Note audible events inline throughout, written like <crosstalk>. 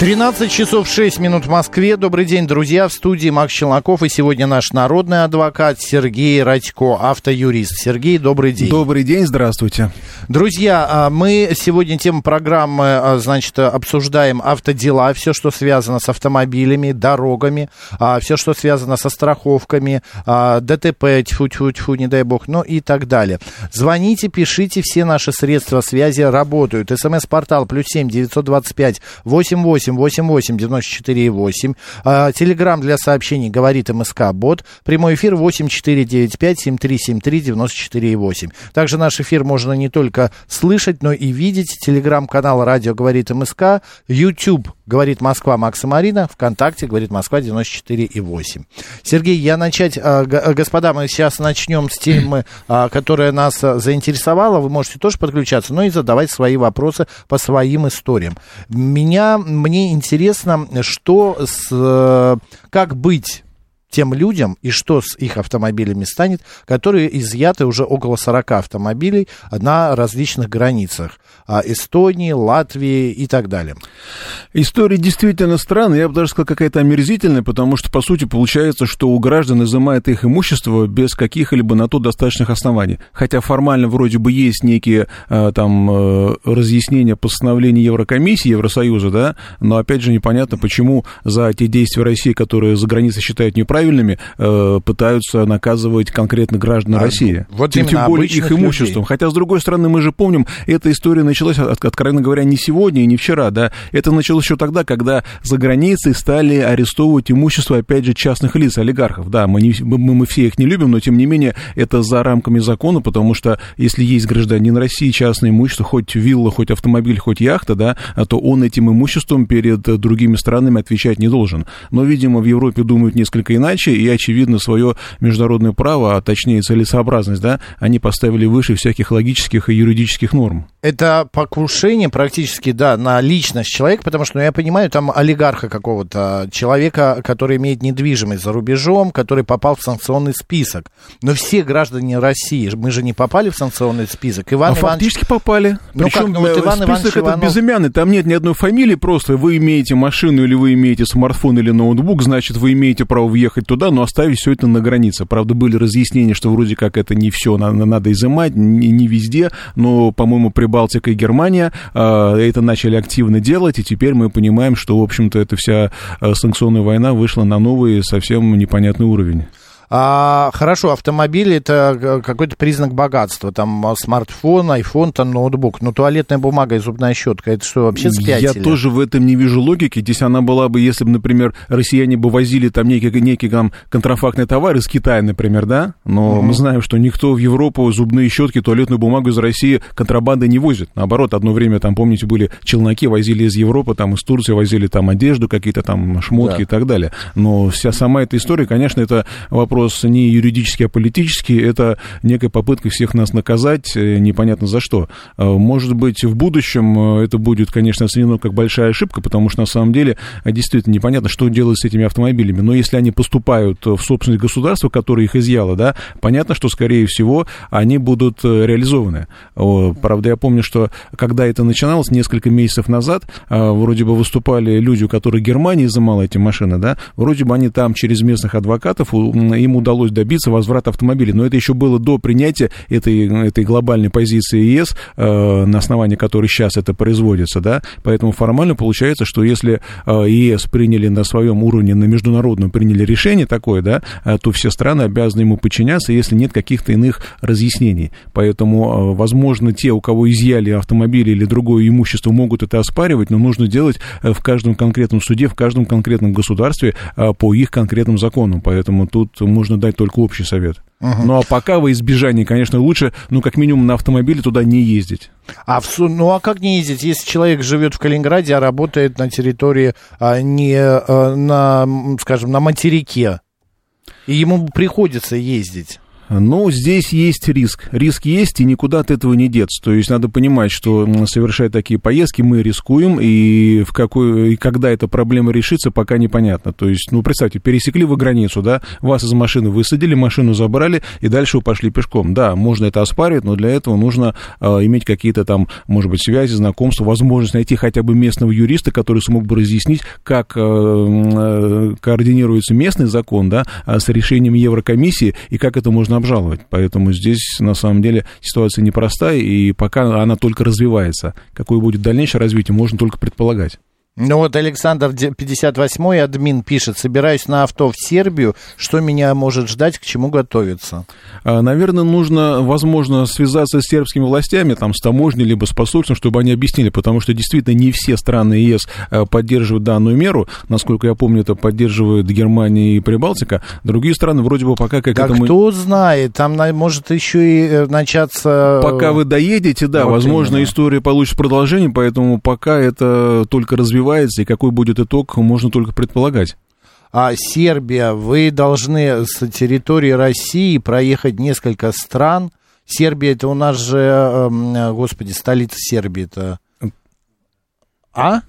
13 часов 6 минут в Москве. Добрый день, друзья. В студии Макс Челноков. И сегодня наш народный адвокат Сергей Радько, автоюрист. Сергей, добрый день. Добрый день, здравствуйте. Друзья, а, мы сегодня тему программы, а, значит, обсуждаем автодела, все, что связано с автомобилями, дорогами, а, все, что связано со страховками, ДТП, тьфу-тьфу-тьфу, не дай бог, ну и так далее. Звоните, пишите, все наши средства связи работают. СМС-портал плюс семь девятьсот двадцать пять восемь восемь 88 94 8. Телеграмм для сообщений говорит МСК Бот. Прямой эфир 8495 7373 94 8. Также наш эфир можно не только слышать, но и видеть. Телеграм-канал Радио говорит МСК. YouTube говорит Москва Макса Марина. ВКонтакте говорит Москва 94 и 8. Сергей, я начать, а, господа, мы сейчас начнем с темы, <clears throat> а, которая нас заинтересовала. Вы можете тоже подключаться, но и задавать свои вопросы по своим историям. Меня, мне мне интересно, что с, э, как быть тем людям и что с их автомобилями станет, которые изъяты уже около 40 автомобилей на различных границах. А, Эстонии, Латвии и так далее. История действительно странная, я бы даже сказал, какая-то омерзительная, потому что, по сути, получается, что у граждан изымает их имущество без каких-либо на то достаточных оснований. Хотя формально вроде бы есть некие а, там э, разъяснения постановлений Еврокомиссии, Евросоюза, да, но опять же непонятно, почему за те действия России, которые за границей считают неправильными, неправильными, э, пытаются наказывать конкретно граждан а, России. Вот тем, тем более их имуществом. Людей. Хотя, с другой стороны, мы же помним, эта история началась, откровенно говоря, не сегодня и не вчера, да, это началось еще тогда, когда за границей стали арестовывать имущество, опять же, частных лиц, олигархов. Да, мы, не, мы, мы все их не любим, но, тем не менее, это за рамками закона, потому что если есть гражданин России, частное имущество, хоть вилла, хоть автомобиль, хоть яхта, да, то он этим имуществом перед другими странами отвечать не должен. Но, видимо, в Европе думают несколько иначе, иначе, и, очевидно, свое международное право, а точнее целесообразность, да, они поставили выше всяких логических и юридических норм. Это покушение практически, да, на личность человека, потому что, ну, я понимаю, там олигарха какого-то, человека, который имеет недвижимость за рубежом, который попал в санкционный список. Но все граждане России, мы же не попали в санкционный список. Иван а Иванович... фактически попали. Ну, Причем как, ну, вот Иван список этот Иванов... безымянный, там нет ни одной фамилии, просто вы имеете машину или вы имеете смартфон или ноутбук, значит, вы имеете право въехать туда, но оставить все это на границе. Правда, были разъяснения, что вроде как это не все надо изымать, не, не везде, но, по-моему, Прибалтика и Германия э, это начали активно делать, и теперь мы понимаем, что, в общем-то, эта вся э, санкционная война вышла на новый, совсем непонятный уровень. А, хорошо, автомобиль это какой-то признак богатства. Там а, смартфон, айфон, там ноутбук. Но туалетная бумага и зубная щетка, это что, вообще спятили? Я тоже в этом не вижу логики. Здесь она была бы, если бы, например, россияне бы возили там некий, некий там контрафактный товар из Китая, например, да? Но mm-hmm. мы знаем, что никто в Европу зубные щетки, туалетную бумагу из России контрабанды не возит. Наоборот, одно время там, помните, были челноки, возили из Европы, там из Турции возили там одежду, какие-то там шмотки да. и так далее. Но вся сама эта история, конечно, это вопрос вопрос не юридический, а политический. Это некая попытка всех нас наказать, э, непонятно за что. Э, может быть, в будущем э, это будет, конечно, оценено как большая ошибка, потому что на самом деле действительно непонятно, что делать с этими автомобилями. Но если они поступают в собственность государства, которое их изъяло, да, понятно, что, скорее всего, они будут реализованы. Правда, я помню, что когда это начиналось несколько месяцев назад, вроде бы выступали люди, у которых Германия изымала эти машины, да, вроде бы они там через местных адвокатов, им удалось добиться возврата автомобилей. Но это еще было до принятия этой, этой глобальной позиции ЕС, э, на основании которой сейчас это производится. Да? Поэтому формально получается, что если э, ЕС приняли на своем уровне, на международном приняли решение такое, да, э, то все страны обязаны ему подчиняться, если нет каких-то иных разъяснений. Поэтому, э, возможно, те, у кого изъяли автомобили или другое имущество, могут это оспаривать, но нужно делать э, в каждом конкретном суде, в каждом конкретном государстве э, по их конкретным законам. Поэтому тут можно дать только общий совет. Угу. Ну а пока во избежание, конечно, лучше, ну, как минимум, на автомобиле туда не ездить. А в, ну а как не ездить, если человек живет в Калининграде, а работает на территории а, не а, на, скажем, на материке, и ему приходится ездить? Ну, здесь есть риск. Риск есть, и никуда от этого не деться. То есть надо понимать, что совершая такие поездки, мы рискуем, и, в какой, и когда эта проблема решится, пока непонятно. То есть, ну, представьте, пересекли вы границу, да, вас из машины высадили, машину забрали, и дальше вы пошли пешком. Да, можно это оспаривать, но для этого нужно э, иметь какие-то там, может быть, связи, знакомства, возможность найти хотя бы местного юриста, который смог бы разъяснить, как э, э, координируется местный закон, да, с решением Еврокомиссии, и как это можно обжаловать. Поэтому здесь, на самом деле, ситуация непростая, и пока она только развивается. Какое будет дальнейшее развитие, можно только предполагать. Ну вот Александр 58-й админ пишет, собираюсь на авто в Сербию, что меня может ждать, к чему готовиться? А, наверное, нужно, возможно, связаться с сербскими властями, там, с таможней, либо с посольством, чтобы они объяснили, потому что действительно не все страны ЕС а, поддерживают данную меру, насколько я помню, это поддерживают Германия и Прибалтика, другие страны вроде бы пока как да это... кто знает, там может еще и э, начаться... Пока вы доедете, да, вот возможно, именно. история получит продолжение, поэтому пока это только развивается развивается, и какой будет итог, можно только предполагать. А Сербия, вы должны с территории России проехать несколько стран. Сербия, это у нас же, эм, господи, столица Сербии это... А?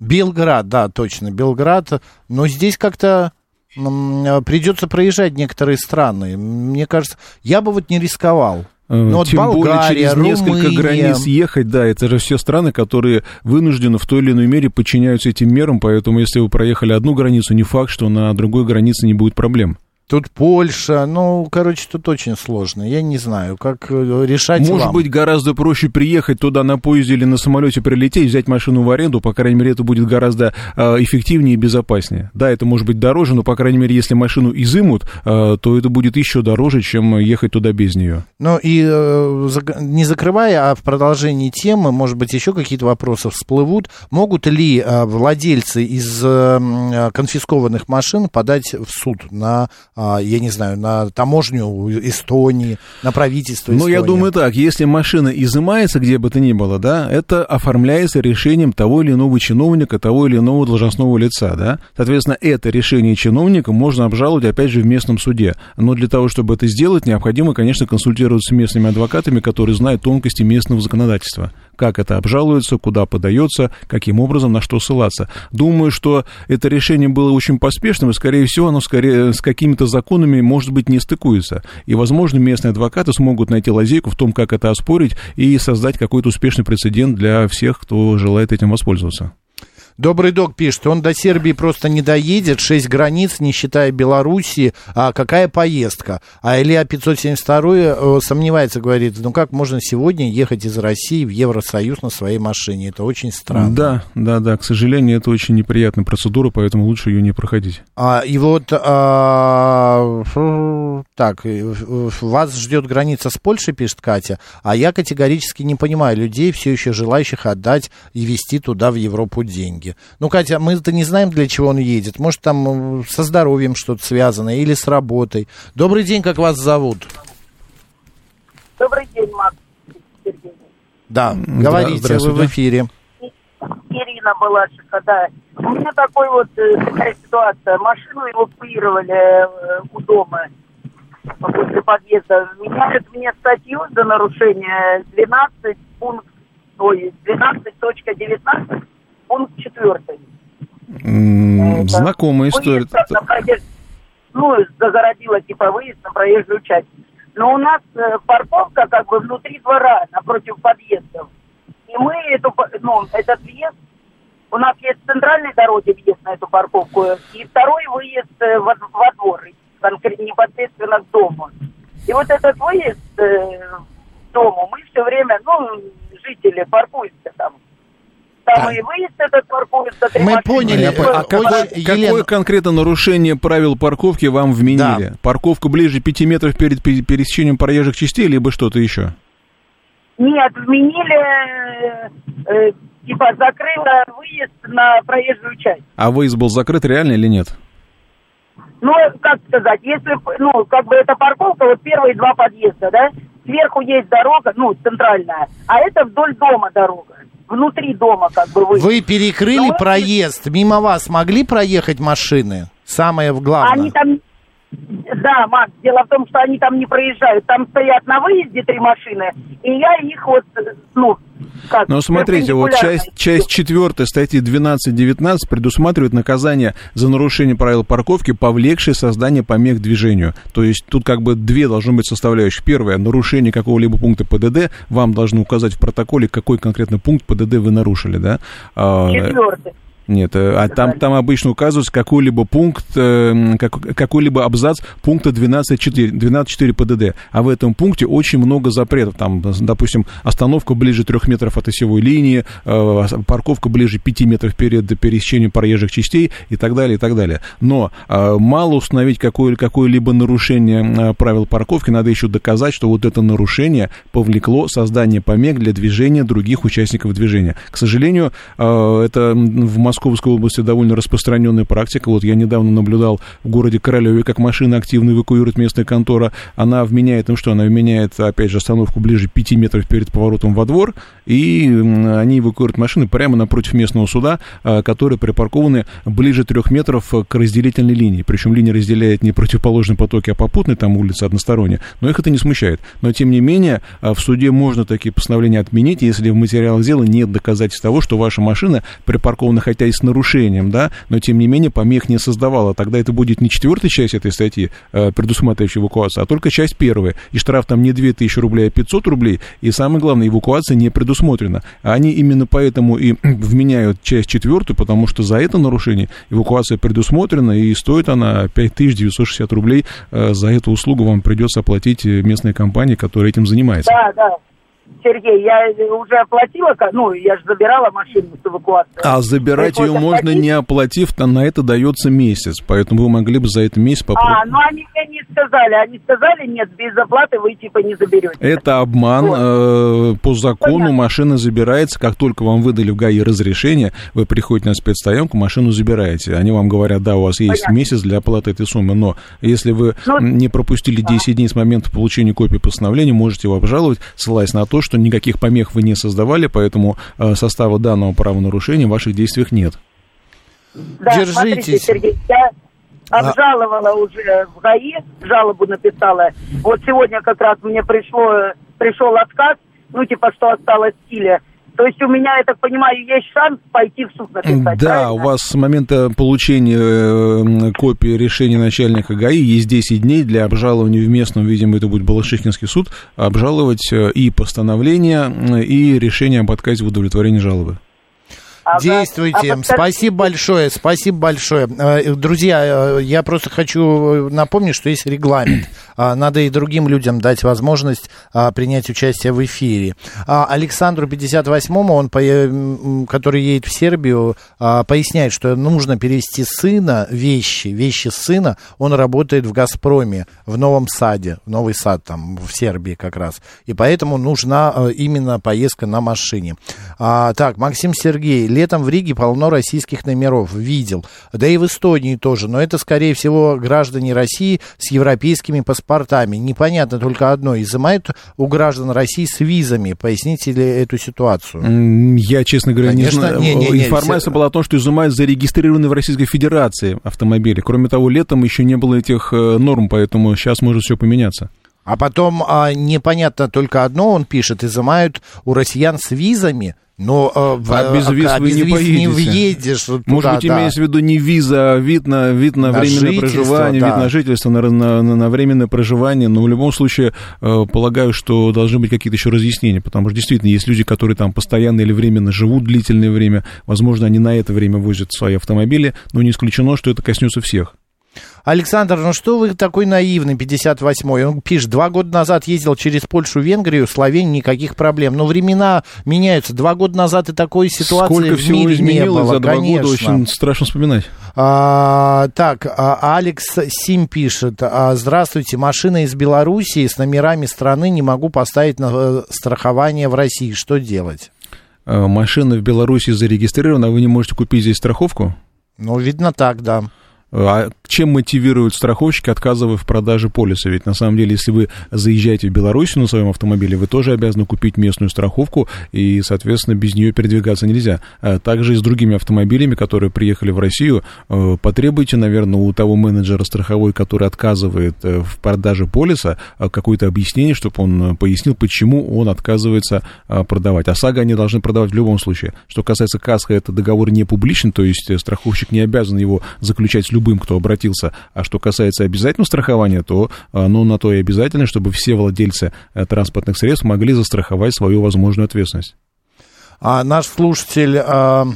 Белград, да, точно, Белград. Но здесь как-то придется проезжать некоторые страны. Мне кажется, я бы вот не рисковал. Э, ну, вот Тем Болгария, более через Румыния. несколько границ ехать, да, это же все страны, которые вынуждены в той или иной мере подчиняются этим мерам, поэтому если вы проехали одну границу, не факт, что на другой границе не будет проблем. Тут Польша, ну, короче, тут очень сложно. Я не знаю, как э, решать Может вам. быть, гораздо проще приехать туда на поезде или на самолете прилететь, взять машину в аренду, по крайней мере, это будет гораздо э, эффективнее и безопаснее. Да, это может быть дороже, но, по крайней мере, если машину изымут, э, то это будет еще дороже, чем ехать туда без нее. Ну, и э, не закрывая, а в продолжении темы, может быть, еще какие-то вопросы всплывут. Могут ли э, владельцы из э, конфискованных машин подать в суд на я не знаю, на таможню Эстонии, на правительство Эстонии. Ну, я думаю так, если машина изымается где бы то ни было, да, это оформляется решением того или иного чиновника, того или иного должностного лица, да. Соответственно, это решение чиновника можно обжаловать, опять же, в местном суде. Но для того, чтобы это сделать, необходимо, конечно, консультироваться с местными адвокатами, которые знают тонкости местного законодательства как это обжалуется, куда подается, каким образом, на что ссылаться. Думаю, что это решение было очень поспешным, и, скорее всего, оно скорее с какими-то законами, может быть, не стыкуется. И, возможно, местные адвокаты смогут найти лазейку в том, как это оспорить и создать какой-то успешный прецедент для всех, кто желает этим воспользоваться. Добрый док пишет, он до Сербии просто не доедет, шесть границ, не считая Белоруссии. А какая поездка? А Илья 572 э, сомневается, говорит, ну как можно сегодня ехать из России в Евросоюз на своей машине? Это очень странно. Да, да, да, к сожалению, это очень неприятная процедура, поэтому лучше ее не проходить. А, и вот, а, так, вас ждет граница с Польшей, пишет Катя, а я категорически не понимаю людей, все еще желающих отдать и везти туда, в Европу, деньги дороге. Ну, Катя, мы-то не знаем, для чего он едет. Может, там со здоровьем что-то связано или с работой. Добрый день, как вас зовут? Добрый день, Макс. Да, говорите, вы в эфире. Ирина Балашиха, да. У меня такой вот э, такая ситуация. Машину эвакуировали э, у дома после подъезда. Меняют мне статью за нарушение 12 пункт, ой, 12.19 пункт четвертый. Mm, знакомая история. Проезд, ну, загородила типа выезд на проезжую часть. Но у нас э, парковка как бы внутри двора, напротив подъездов. И мы эту, ну, этот въезд, у нас есть центральной дороги въезд на эту парковку, и второй выезд э, во, во двор, конкретно непосредственно к дому. И вот этот выезд э, к дому мы все время, ну, жители паркуются там там и выезд этот паркуется. Мы поняли. А, а какое, какое конкретно нарушение правил парковки вам вменили? Да. Парковка ближе 5 метров перед пересечением проезжих частей, либо что-то еще? Нет, вменили, э, типа, закрыла выезд на проезжую часть. А выезд был закрыт реально или нет? Ну, как сказать, если, ну, как бы это парковка, вот первые два подъезда, да, сверху есть дорога, ну, центральная, а это вдоль дома дорога внутри дома как бы вы. Вы перекрыли Но проезд, мимо вас могли проехать машины? Самое главное. Они там, Да, Макс, дело в том, что они там не проезжают. Там стоят на выезде три машины, и я их вот, ну, как... Но смотрите, вот часть, часть 4 статьи 12.19 предусматривает наказание за нарушение правил парковки, повлекшее создание помех движению. То есть тут как бы две должны быть составляющие. Первое, нарушение какого-либо пункта ПДД. Вам должны указать в протоколе, какой конкретно пункт ПДД вы нарушили, да? А, Четвертый. Нет, э, а там, там обычно указывается какой-либо пункт, э, какой-либо абзац пункта 12.4, 12.4 ПДД. А в этом пункте очень много запретов. Там, допустим, остановка ближе трех метров от осевой линии, э, парковка ближе 5 метров перед пересечением проезжих частей и так далее, и так далее. Но мало установить какое- какое-либо нарушение правил парковки, надо еще доказать, что вот это нарушение повлекло создание помех для движения других участников движения. К сожалению, это в Москве Московской области довольно распространенная практика. Вот я недавно наблюдал в городе Королеве, как машина активно эвакуирует местная контора. Она вменяет, ну что, она вменяет, опять же, остановку ближе 5 метров перед поворотом во двор, и они эвакуируют машины прямо напротив местного суда, а, которые припаркованы ближе 3 метров к разделительной линии. Причем линия разделяет не противоположные потоки, а попутные, там улица односторонняя. Но их это не смущает. Но, тем не менее, а, в суде можно такие постановления отменить, если в материалах дела нет доказательств того, что ваша машина припаркована хотя и с нарушением, да, но тем не менее помех не создавала. Тогда это будет не четвертая часть этой статьи, э, предусматривающая эвакуацию, а только часть первая. И штраф там не 2000 рублей, а 500 рублей. И самое главное, эвакуация не предусмотрена. Они именно поэтому и <clears throat> вменяют часть четвертую, потому что за это нарушение эвакуация предусмотрена, и стоит она 5960 рублей. Э, за эту услугу вам придется оплатить местная компания, которая этим занимается. Да, да. Сергей, я уже оплатила, ну, я же забирала машину с эвакуацией. А забирать ее можно не оплатив, то на это дается месяц, поэтому вы могли бы за этот месяц попробовать. А, ну они мне не сказали, они сказали, нет, без оплаты вы типа не заберете. Это обман, вот. э, по закону Понятно. машина забирается, как только вам выдали в ГАИ разрешение, вы приходите на спецстоянку, машину забираете. Они вам говорят, да, у вас есть Понятно. месяц для оплаты этой суммы, но если вы ну, не пропустили 10 а. дней с момента получения копии постановления, можете его обжаловать, ссылаясь на то, что никаких помех вы не создавали, поэтому э, состава данного правонарушения в ваших действиях нет. Да, Держитесь. Смотрите, Сергей, я обжаловала а... уже в ГАИ, жалобу написала. Вот сегодня как раз мне пришло, пришел отказ, ну, типа, что осталось в силе. То есть у меня, я так понимаю, есть шанс пойти в суд написать, Да, правильно? у вас с момента получения э, копии решения начальника ГАИ есть 10 дней для обжалования в местном, видимо, это будет Балашихинский суд, обжаловать э, и постановление, и решение об отказе в удовлетворении жалобы. Действуйте. А спасибо большое, спасибо большое. Э, друзья, э, я просто хочу напомнить, что есть регламент. А, надо и другим людям дать возможность а, принять участие в эфире. А, Александру 58-му, он, который едет в Сербию, поясняет, что нужно перевести сына, вещи, вещи сына. Он работает в «Газпроме», в Новом Саде, Новый Сад там, в Сербии как раз. И поэтому нужна именно поездка на машине. Так, Максим Сергей, летом в Риге полно российских номеров, видел. Да и в Эстонии тоже, но это, скорее всего, граждане России с европейскими паспортами. Непонятно только одно, изымают у граждан России с визами. Поясните ли эту ситуацию? Я, честно говоря, Конечно, не знаю. Не, не, не, Информация не, была о том, что изымают зарегистрированные в Российской Федерации автомобили. Кроме того, летом еще не было этих э, норм, поэтому сейчас может все поменяться. А потом а, непонятно только одно, он пишет, изымают у россиян с визами, но э, а без виз а, вы без не виз поедете. не въедешь. Туда, Может быть, да. имеется в виду не виза, а вид на, вид на, на временное проживание, да. вид на жительство, на, на, на временное проживание. Но в любом случае, э, полагаю, что должны быть какие-то еще разъяснения, потому что действительно есть люди, которые там постоянно или временно живут длительное время. Возможно, они на это время возят свои автомобили, но не исключено, что это коснется всех. Александр, ну что вы такой наивный, 58-й? Он пишет, два года назад ездил через Польшу, Венгрию, Словению, никаких проблем. Но времена меняются. Два года назад и такой ситуации Сколько в мире всего не было, за два конечно. года, очень страшно вспоминать. А, так, а, Алекс Сим пишет. А, Здравствуйте, машина из Белоруссии с номерами страны не могу поставить на э, страхование в России. Что делать? Машина в Беларуси зарегистрирована, а вы не можете купить здесь страховку? Ну, видно так, да. А чем мотивируют страховщики, отказывая в продаже полиса? Ведь на самом деле, если вы заезжаете в Белоруссию на своем автомобиле, вы тоже обязаны купить местную страховку, и, соответственно, без нее передвигаться нельзя. А также и с другими автомобилями, которые приехали в Россию, э, потребуйте, наверное, у того менеджера страховой, который отказывает э, в продаже полиса, э, какое-то объяснение, чтобы он пояснил, почему он отказывается продавать. ОСАГО они должны продавать в любом случае. Что касается КАСКО, это договор не публичен, то есть страховщик не обязан его заключать с любым, кто обратился. А что касается обязательного страхования, то ну, на то и обязательно, чтобы все владельцы транспортных средств могли застраховать свою возможную ответственность. А наш слушатель а,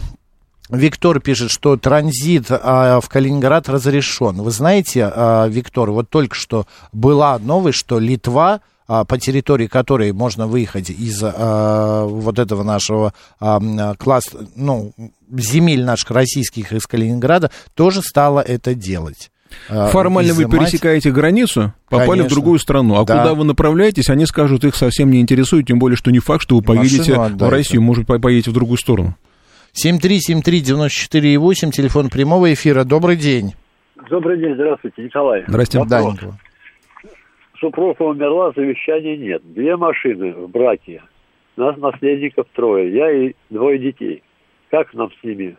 Виктор пишет, что транзит а, в Калининград разрешен. Вы знаете, а, Виктор, вот только что была новость, что Литва а, по территории которой можно выехать из а, вот этого нашего а, класса, ну, земель наших российских из Калининграда, тоже стала это делать. Формально изымать. вы пересекаете границу, попали Конечно. в другую страну. А да. куда вы направляетесь, они скажут, их совсем не интересует, тем более, что не факт, что вы поедете в Россию, может, поедете в другую сторону. 7373948, телефон прямого эфира. Добрый день. Добрый день, здравствуйте, Николай. Здравствуйте, да, Николай супруга умерла, завещания нет. Две машины в браке. Нас наследников трое. Я и двое детей. Как нам с ними?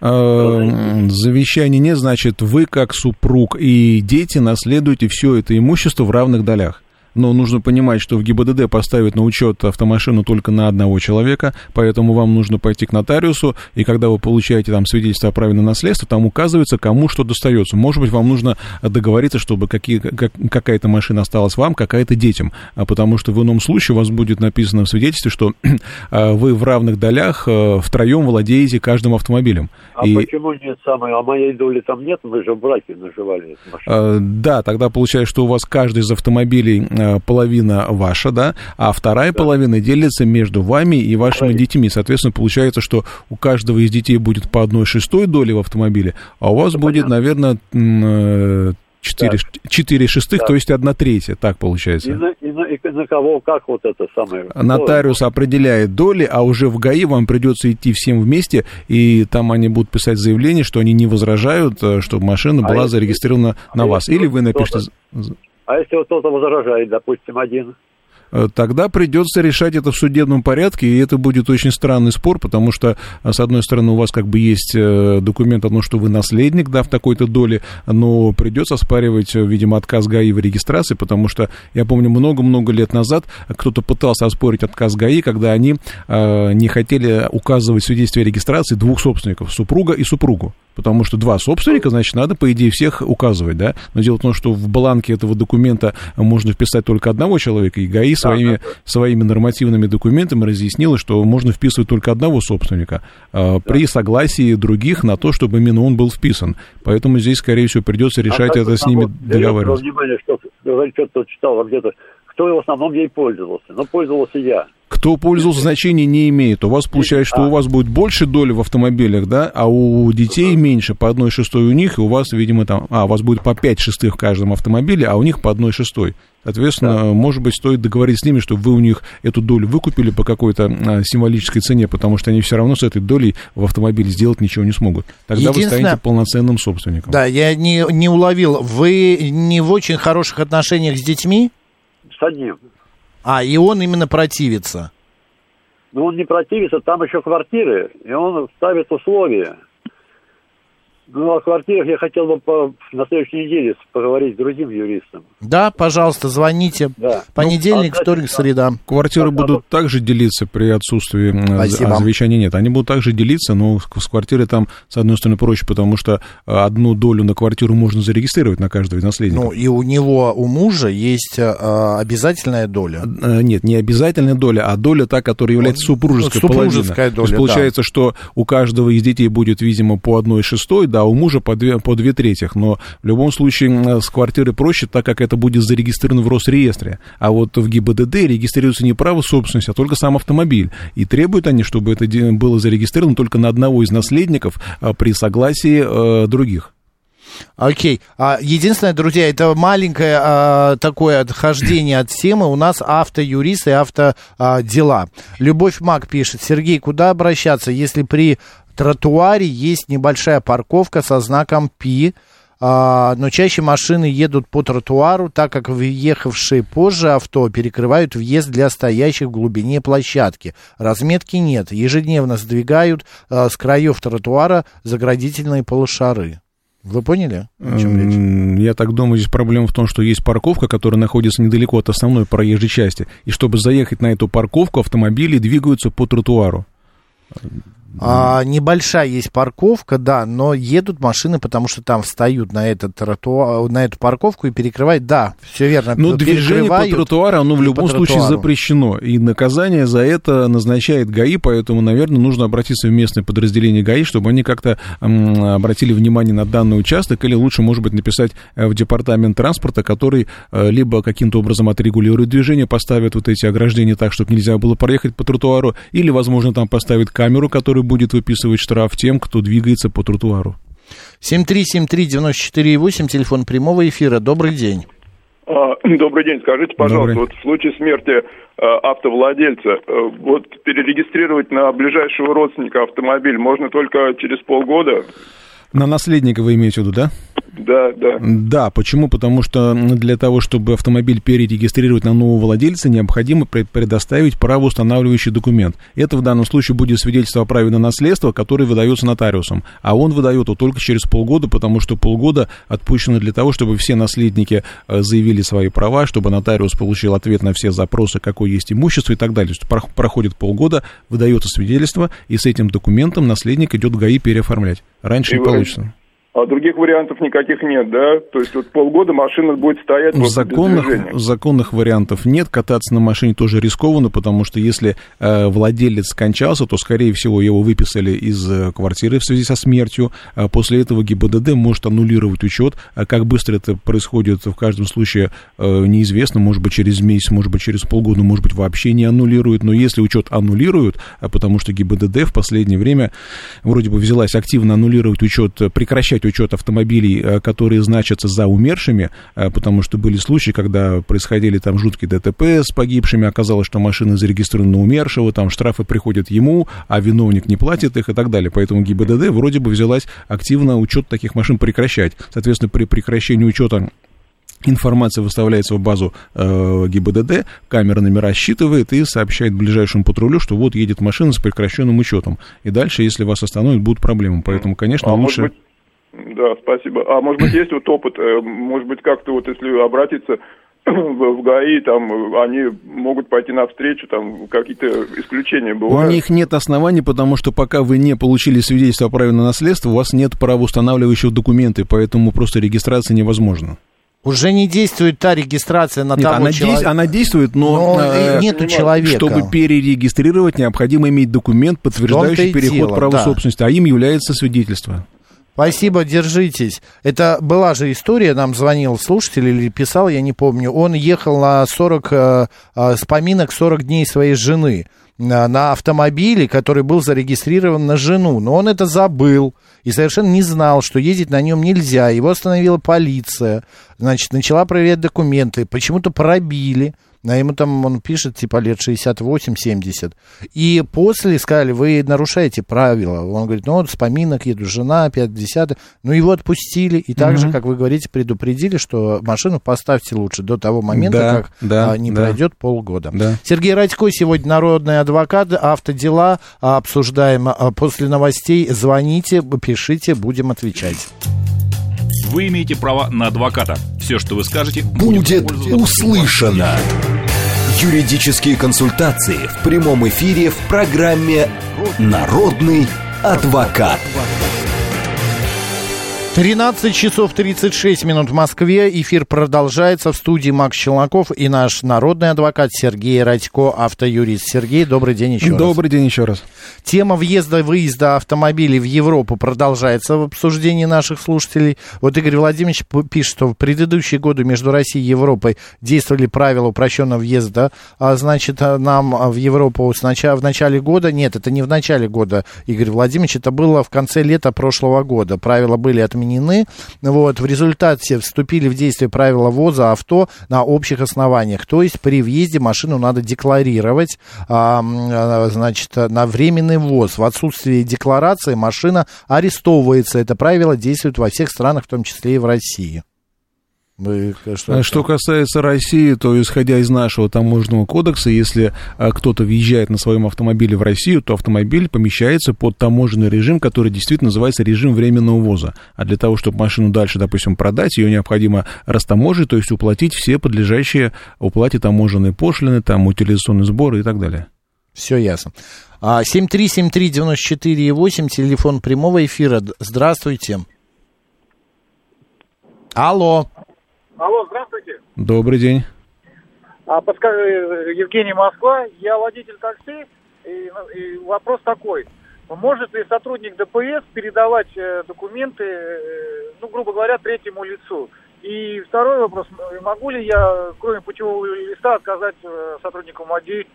Э, завещания нет, значит, вы как супруг и дети наследуете все это имущество в равных долях но нужно понимать, что в ГИБДД поставят на учет автомашину только на одного человека, поэтому вам нужно пойти к нотариусу, и когда вы получаете там свидетельство о праве на наследство, там указывается, кому что достается. Может быть, вам нужно договориться, чтобы какие, как, какая-то машина осталась вам, какая-то детям, а потому что в ином случае у вас будет написано в свидетельстве, что <clears throat> а, вы в равных долях э, втроем владеете каждым автомобилем. А и... почему нет самой, а моей доли там нет, мы же в браке наживали эту машину. А, да, тогда получается, что у вас каждый из автомобилей Э, половина ваша, да, а вторая да. половина делится между вами и вашими Правильно. детьми. Соответственно, получается, что у каждого из детей будет по одной шестой доли в автомобиле, а у вас да, будет, понятно. наверное, 4, 4 шестых, да. то есть 1 третья, так получается. И на, и, на, и на кого, как вот это самое? Нотариус определяет доли, а уже в ГАИ вам придется идти всем вместе, и там они будут писать заявление, что они не возражают, э, чтобы машина а была если, зарегистрирована а на вас. Или вы напишите... А если вот кто-то возражает, допустим, один? Э, тогда придется решать это в судебном порядке, и это будет очень странный спор, потому что, э, с одной стороны, у вас как бы есть э, документ о том, что вы наследник, да, в такой-то доле, но придется оспаривать, видимо, отказ ГАИ в регистрации, потому что, я помню, много-много лет назад кто-то пытался оспорить отказ ГАИ, когда они не хотели указывать в свидетельстве о регистрации двух собственников, супруга и супругу потому что два собственника, значит, надо, по идее, всех указывать, да? Но дело в том, что в бланке этого документа можно вписать только одного человека, и ГАИ своими, да, своими нормативными документами разъяснила, что можно вписывать только одного собственника э, да. при согласии других на то, чтобы именно он был вписан. Поэтому здесь, скорее всего, придется а решать а это с ними договариваться. внимание, что, что-то читал где-то, кто в основном ей пользовался? Ну, пользовался я. Кто пользовался, значения не имеет. У вас получается, что у вас будет больше доли в автомобилях, да, а у детей меньше, по одной шестой у них, и у вас, видимо, там, а, у вас будет по пять шестых в каждом автомобиле, а у них по одной шестой. Соответственно, да. может быть, стоит договориться с ними, чтобы вы у них эту долю выкупили по какой-то а, символической цене, потому что они все равно с этой долей в автомобиле сделать ничего не смогут. Тогда вы станете полноценным собственником. Да, я не, не уловил. Вы не в очень хороших отношениях с детьми? С одним. А, и он именно противится. Ну, он не противится, там еще квартиры, и он ставит условия. Ну, о квартирах я хотел бы по, на следующей неделе поговорить с другим юристом. Да, пожалуйста, звоните. Да. Понедельник, ну, а вторник, среда. Квартиры да, будут да. также делиться при отсутствии Спасибо. а завещания нет. Они будут также делиться, но с квартиры там, с одной стороны, проще, потому что одну долю на квартиру можно зарегистрировать на каждого из наследников. Ну, и у него, у мужа есть а, обязательная доля. А, нет, не обязательная доля, а доля та, которая является супружеской, супружеская половиной. доля, То есть получается, да. что у каждого из детей будет, видимо, по одной шестой, да, у мужа по две, по две третьих. Но в любом случае с квартиры проще, так как это будет зарегистрировано в Росреестре. А вот в ГИБДД регистрируется не право собственности, а только сам автомобиль. И требуют они, чтобы это было зарегистрировано только на одного из наследников а, при согласии э, других. Окей. А, единственное, друзья, это маленькое а, такое отхождение от темы. У нас автоюрист и автодела. Любовь Мак пишет. Сергей, куда обращаться, если при тротуаре есть небольшая парковка со знаком ПИ, а, но чаще машины едут по тротуару, так как въехавшие позже авто перекрывают въезд для стоящих в глубине площадки. Разметки нет. Ежедневно сдвигают а, с краев тротуара заградительные полушары. Вы поняли, о чем речь? Я так думаю, здесь проблема в том, что есть парковка, которая находится недалеко от основной проезжей части. И чтобы заехать на эту парковку, автомобили двигаются по тротуару. А, небольшая есть парковка, да, но едут машины, потому что там встают на, этот тротуар, на эту парковку и перекрывают. Да, все верно. Но движение по тротуару, оно в любом случае запрещено. И наказание за это назначает ГАИ, поэтому, наверное, нужно обратиться в местное подразделение ГАИ, чтобы они как-то обратили внимание на данный участок, или лучше, может быть, написать э, в департамент транспорта, который э, либо каким-то образом отрегулирует движение, поставит вот эти ограждения так, чтобы нельзя было проехать по тротуару, или, возможно, там поставит камеру, которая будет выписывать штраф тем, кто двигается по тротуару. 7373948, телефон прямого эфира. Добрый день. А, <clears throat> Добрый день. Скажите, пожалуйста, Добрый. вот в случае смерти э, автовладельца, э, вот перерегистрировать на ближайшего родственника автомобиль можно только через полгода? На наследника вы имеете в виду, да? Да, да. Да, почему? Потому что для того, чтобы автомобиль перерегистрировать на нового владельца, необходимо пре- предоставить правоустанавливающий документ. Это в данном случае будет свидетельство о праве на наследство, которое выдается нотариусом. А он выдает его только через полгода, потому что полгода отпущено для того, чтобы все наследники э, заявили свои права, чтобы нотариус получил ответ на все запросы, какое есть имущество и так далее. То есть прох- проходит полгода, выдается свидетельство, и с этим документом наследник идет в ГАИ переоформлять. Раньше И не вы- получится. А других вариантов никаких нет, да? То есть вот полгода машина будет стоять без законных, законных вариантов нет. Кататься на машине тоже рискованно, потому что если э, владелец скончался, то, скорее всего, его выписали из э, квартиры в связи со смертью. А после этого ГИБДД может аннулировать учет. А как быстро это происходит, в каждом случае э, неизвестно. Может быть, через месяц, может быть, через полгода, может быть, вообще не аннулируют. Но если учет аннулируют, а потому что ГИБДД в последнее время вроде бы взялась активно аннулировать учет, э, прекращать учет автомобилей, э, которые значатся за умершими, э, потому что были случаи, когда происходили там жуткие ДТП с погибшими, оказалось, что машина зарегистрирована на умершего, там штрафы приходят ему, а виновник не платит их и так далее. Поэтому ГИБДД вроде бы взялась активно учет таких машин прекращать. Соответственно, при прекращении учета Информация выставляется в базу э, ГИБДД, камера номера считывает и сообщает ближайшему патрулю, что вот едет машина с прекращенным учетом. И дальше, если вас остановят, будут проблемы. Поэтому, конечно, А лучше... может быть, да, спасибо. А может быть есть вот опыт, э, может быть как-то вот если обратиться <clears throat> в ГАИ, там э, они могут пойти навстречу, там какие-то исключения У бывают. них нет оснований, потому что пока вы не получили свидетельство о праве на наследство, у вас нет правоустанавливающего документа, и поэтому просто регистрация невозможна. Уже не действует та регистрация на Нет, того она, человека. дейс- она действует, но, Но э, нету человека. чтобы перерегистрировать, необходимо иметь документ, подтверждающий переход дело, права да. собственности, а им является свидетельство. Спасибо, держитесь. Это была же история, нам звонил слушатель или писал, я не помню. Он ехал на 40, э, э, с поминок 40 дней своей жены на, на автомобиле, который был зарегистрирован на жену. Но он это забыл и совершенно не знал, что ездить на нем нельзя. Его остановила полиция, значит, начала проверять документы, почему-то пробили. А ему там, он пишет, типа, лет 68-70. И после сказали, вы нарушаете правила. Он говорит, ну вот с поминок еду, жена, 50 Ну, его отпустили. И так же, как вы говорите, предупредили, что машину поставьте лучше до того момента, Да, как да, а, не да. пройдет полгода. Да. Сергей Радько сегодня народный адвокат, автодела а, обсуждаем а, после новостей. Звоните, пишите, будем отвечать. Вы имеете право на адвоката. Все, что вы скажете, Будет пользоваться услышано. Юридические консультации в прямом эфире в программе «Народный адвокат». 13 часов 36 минут в Москве. Эфир продолжается в студии Макс Челноков и наш народный адвокат Сергей Радько, автоюрист. Сергей, добрый день еще раз. Добрый день еще раз. Тема въезда и выезда автомобилей в Европу продолжается в обсуждении наших слушателей. Вот Игорь Владимирович пишет, что в предыдущие годы между Россией и Европой действовали правила упрощенного въезда. А значит, а, нам а, в Европу сначала, в начале года, нет, это не в начале года, Игорь Владимирович, это было в конце лета прошлого года. Правила были отменены отменены. Вот, в результате вступили в действие правила ввоза авто на общих основаниях. То есть при въезде машину надо декларировать, а, а, значит, на временный ввоз. В отсутствии декларации машина арестовывается. Это правило действует во всех странах, в том числе и в России. Что, что касается России, то исходя из нашего таможенного кодекса, если а, кто-то въезжает на своем автомобиле в Россию, то автомобиль помещается под таможенный режим, который действительно называется режим временного ввоза. А для того, чтобы машину дальше, допустим, продать, ее необходимо растаможить, то есть уплатить все подлежащие уплате таможенные пошлины, там, утилизационный сбор и так далее. Все ясно. 7373948, а, телефон прямого эфира. Здравствуйте. Алло. Алло, здравствуйте. Добрый день. А, подскажи, Евгений Москва, я водитель такси, и, и вопрос такой. Может ли сотрудник ДПС передавать э, документы, э, ну, грубо говоря, третьему лицу? И второй вопрос, могу ли я, кроме путевого листа, отказать э, сотруднику МАДИ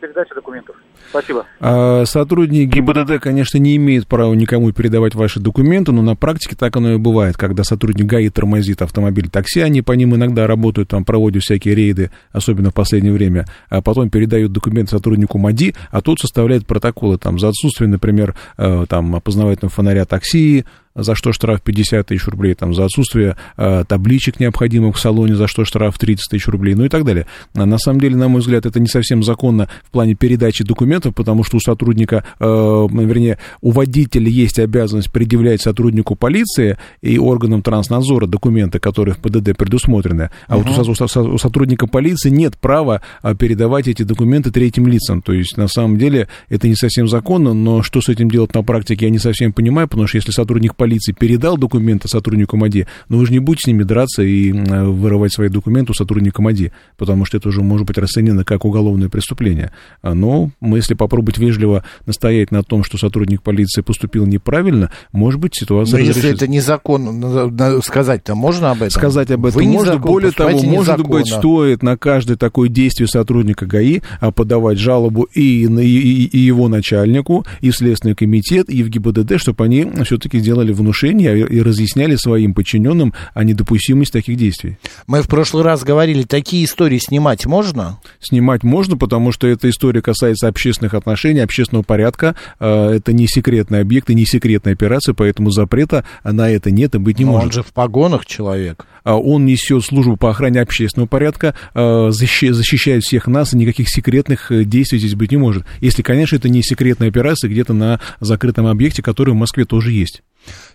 передачи документов. Спасибо. А, сотрудник ГИБДД, конечно, не имеет права никому передавать ваши документы, но на практике так оно и бывает, когда сотрудник ГАИ тормозит автомобиль такси, они по ним иногда работают, там проводят всякие рейды, особенно в последнее время, а потом передают документы сотруднику МАДИ, а тот составляет протоколы там за отсутствие, например, э, там опознавательного фонаря такси, за что штраф 50 тысяч рублей, там, за отсутствие э, табличек необходимых в салоне, за что штраф 30 тысяч рублей, ну и так далее. А на самом деле, на мой взгляд, это не совсем законно в плане передачи документов, потому что у сотрудника, э, вернее, у водителя есть обязанность предъявлять сотруднику полиции и органам транснадзора документы, которые в ПДД предусмотрены, а uh-huh. вот у, у, у сотрудника полиции нет права э, передавать эти документы третьим лицам, то есть, на самом деле, это не совсем законно, но что с этим делать на практике, я не совсем понимаю, потому что если сотрудник полиции передал документы сотруднику МАДИ, но вы же не будете с ними драться и вырывать свои документы у сотрудника МАДИ, потому что это уже может быть расценено как уголовное преступление. А, но если попробовать вежливо настоять на том, что сотрудник полиции поступил неправильно, может быть, ситуация... Но если это незаконно, сказать-то можно об этом? Сказать об этом Вы можно. Более того, может быть, стоит на каждое такое действие сотрудника ГАИ а, подавать жалобу и, и, и его начальнику, и в Следственный комитет, и в ГИБДД, чтобы они все-таки сделали делали внушение и разъясняли своим подчиненным о недопустимости таких действий. Мы в прошлый раз говорили, такие истории снимать можно? Снимать можно, потому что эта история касается общественных отношений, общественного порядка. Э, это не секретный объект и не секретная операция, поэтому запрета на это нет и быть не Но может. он же в погонах человек. А он несет службу по охране общественного порядка, э, защищает всех нас, и никаких секретных э, действий здесь быть не может. Если, конечно, это не секретная операция где-то на закрытом объекте, который в Москве тоже есть.